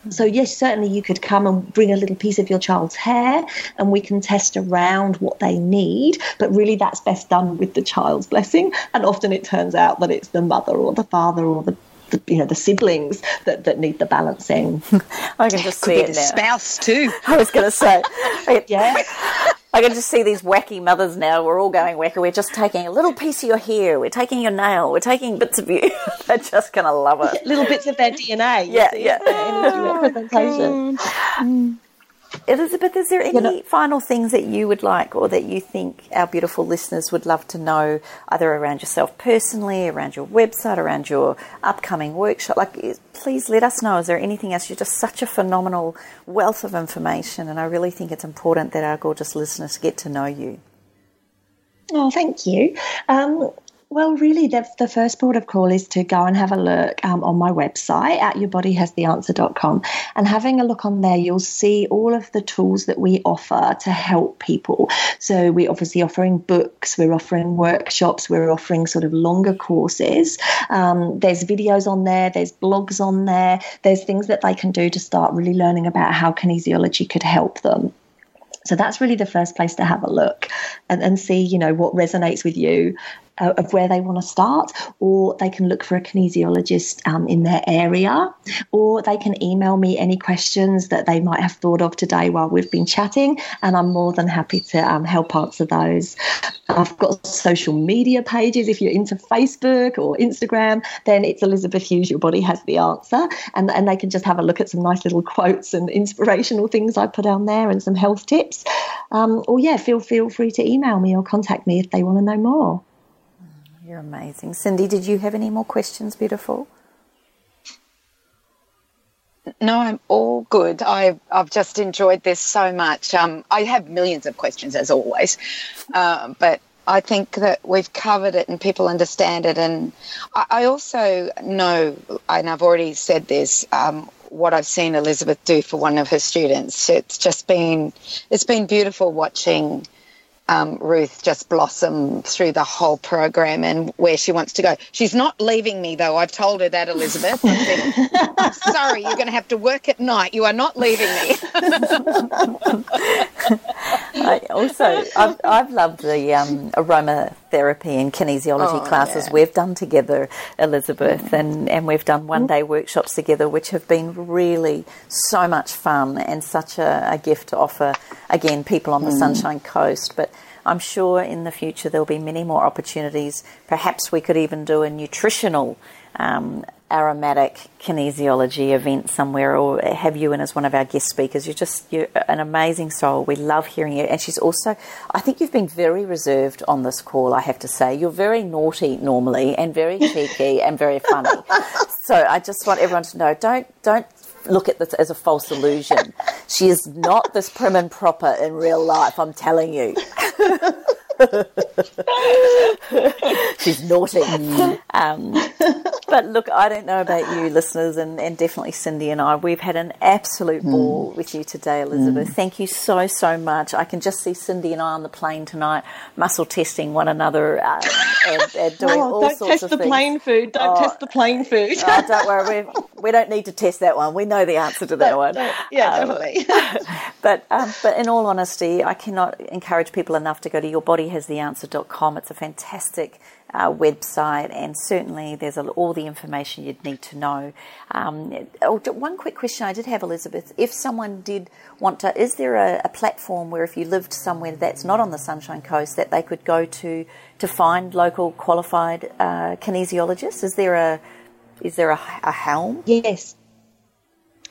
so yes certainly you could come and bring a little piece of your child's hair and we can test around what they need but really that's best done with the child's blessing and often it turns out that it's the mother or the father or the the, you know the siblings that, that need the balancing. I can just see it now. Spouse too. I was going to say, yeah. I can just see these wacky mothers now. We're all going wacky. We're just taking a little piece of your hair. We're taking your nail. We're taking bits of you. They're just going to love it. Little bits of their DNA. Yeah, yeah. Energy representation. Oh, Elizabeth, is there any final things that you would like or that you think our beautiful listeners would love to know, either around yourself personally, around your website, around your upcoming workshop? Like, please let us know. Is there anything else? You're just such a phenomenal wealth of information, and I really think it's important that our gorgeous listeners get to know you. Oh, thank you. Um, well, really, the, the first port of call is to go and have a look um, on my website at yourbodyhastheanswer.com. And having a look on there, you'll see all of the tools that we offer to help people. So, we're obviously offering books, we're offering workshops, we're offering sort of longer courses. Um, there's videos on there, there's blogs on there, there's things that they can do to start really learning about how kinesiology could help them. So that's really the first place to have a look and, and see, you know, what resonates with you uh, of where they want to start, or they can look for a kinesiologist um, in their area, or they can email me any questions that they might have thought of today while we've been chatting, and I'm more than happy to um, help answer those. I've got social media pages. If you're into Facebook or Instagram, then it's Elizabeth Hughes, Your Body Has the Answer, and, and they can just have a look at some nice little quotes and inspirational things I put on there and some health tips. Um, or yeah, feel feel free to email me or contact me if they want to know more. You're amazing. Cindy, did you have any more questions, beautiful? No, I'm all good. I've, I've just enjoyed this so much. Um, I have millions of questions, as always, uh, but I think that we've covered it and people understand it. And I, I also know, and I've already said this, um, what I've seen Elizabeth do for one of her students. It's just been, it's been beautiful watching um, Ruth just blossom through the whole program and where she wants to go. She's not leaving me, though. I've told her that, Elizabeth. I'm sorry, you're going to have to work at night. You are not leaving me. I also, I've, I've loved the um, aromatherapy and kinesiology oh, classes yeah. we've done together, Elizabeth, mm. and, and we've done one day workshops together, which have been really so much fun and such a, a gift to offer, again, people on the mm. Sunshine Coast. But I'm sure in the future there'll be many more opportunities. Perhaps we could even do a nutritional um, aromatic kinesiology event somewhere or have you in as one of our guest speakers. You're just you're an amazing soul. We love hearing you. And she's also I think you've been very reserved on this call, I have to say. You're very naughty normally and very cheeky and very funny. So I just want everyone to know don't don't look at this as a false illusion. She is not this prim and proper in real life, I'm telling you. She's naughty. Um, but look, I don't know about you, listeners, and, and, definitely Cindy and I. We've had an absolute hmm. ball mm. with you today, Elizabeth. Mm. Thank you so, so much. I can just see Cindy and I on the plane tonight, muscle testing one another uh, and, and, doing oh, all sorts of things. Don't test the plane food. Don't oh, test the plane food. oh, don't worry. We, we don't need to test that one. We know the answer to that one. yeah, um, definitely. but, um, but in all honesty, I cannot encourage people enough to go to your body bodyhastheanswer.com. It's a fantastic uh, website, and certainly there's all the information you'd need to know. Um, oh, one quick question I did have, Elizabeth. If someone did want to, is there a, a, platform where if you lived somewhere that's not on the Sunshine Coast that they could go to to find local qualified uh, kinesiologists? Is there a is there a, a helm? Yes,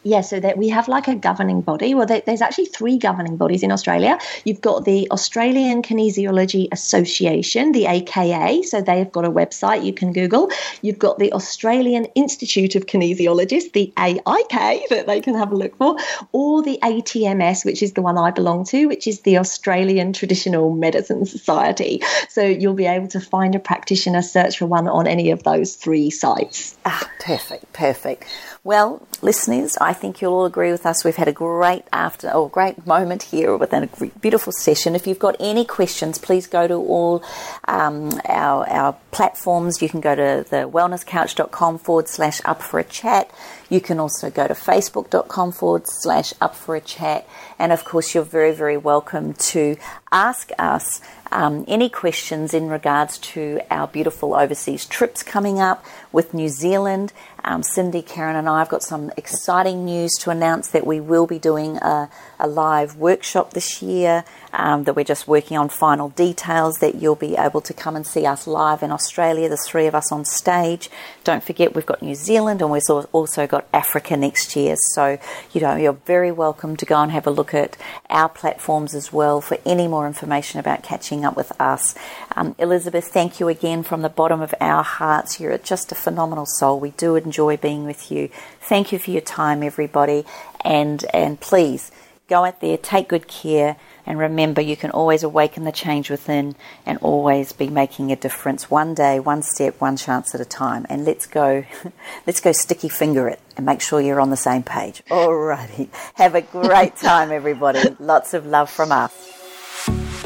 yeah, so that we have like a governing body. Well, there's actually three governing bodies in Australia. You've got the Australian Kinesiology Association, the AKA, so they've got a website you can Google. You've got the Australian Institute of Kinesiologists, the AIK, that they can have a look for, or the ATMS, which is the one I belong to, which is the Australian Traditional Medicine Society. So you'll be able to find a practitioner, search for one on any of those three sites. Ah, perfect, perfect. Well, listeners, I think you'll all agree with us. We've had a great after or great moment here with a beautiful session. If you've got any questions, please go to all um, our, our platforms. You can go to the wellnesscouch.com forward slash up for a chat. You can also go to facebook.com forward slash up for a chat. And of course, you're very, very welcome to ask us um, any questions in regards to our beautiful overseas trips coming up with New Zealand. Um, Cindy, Karen, and I have got some exciting news to announce that we will be doing a, a live workshop this year. Um, that we're just working on final details. That you'll be able to come and see us live in Australia, the three of us on stage. Don't forget, we've got New Zealand and we've also got Africa next year. So, you know, you're very welcome to go and have a look at our platforms as well for any more information about catching up with us. Um, Elizabeth, thank you again from the bottom of our hearts. You're just a phenomenal soul. We do enjoy being with you. Thank you for your time, everybody. And, and please go out there, take good care, and remember you can always awaken the change within and always be making a difference one day, one step, one chance at a time. And let's go, let's go sticky finger it and make sure you're on the same page. Alrighty. Have a great time, everybody. Lots of love from us.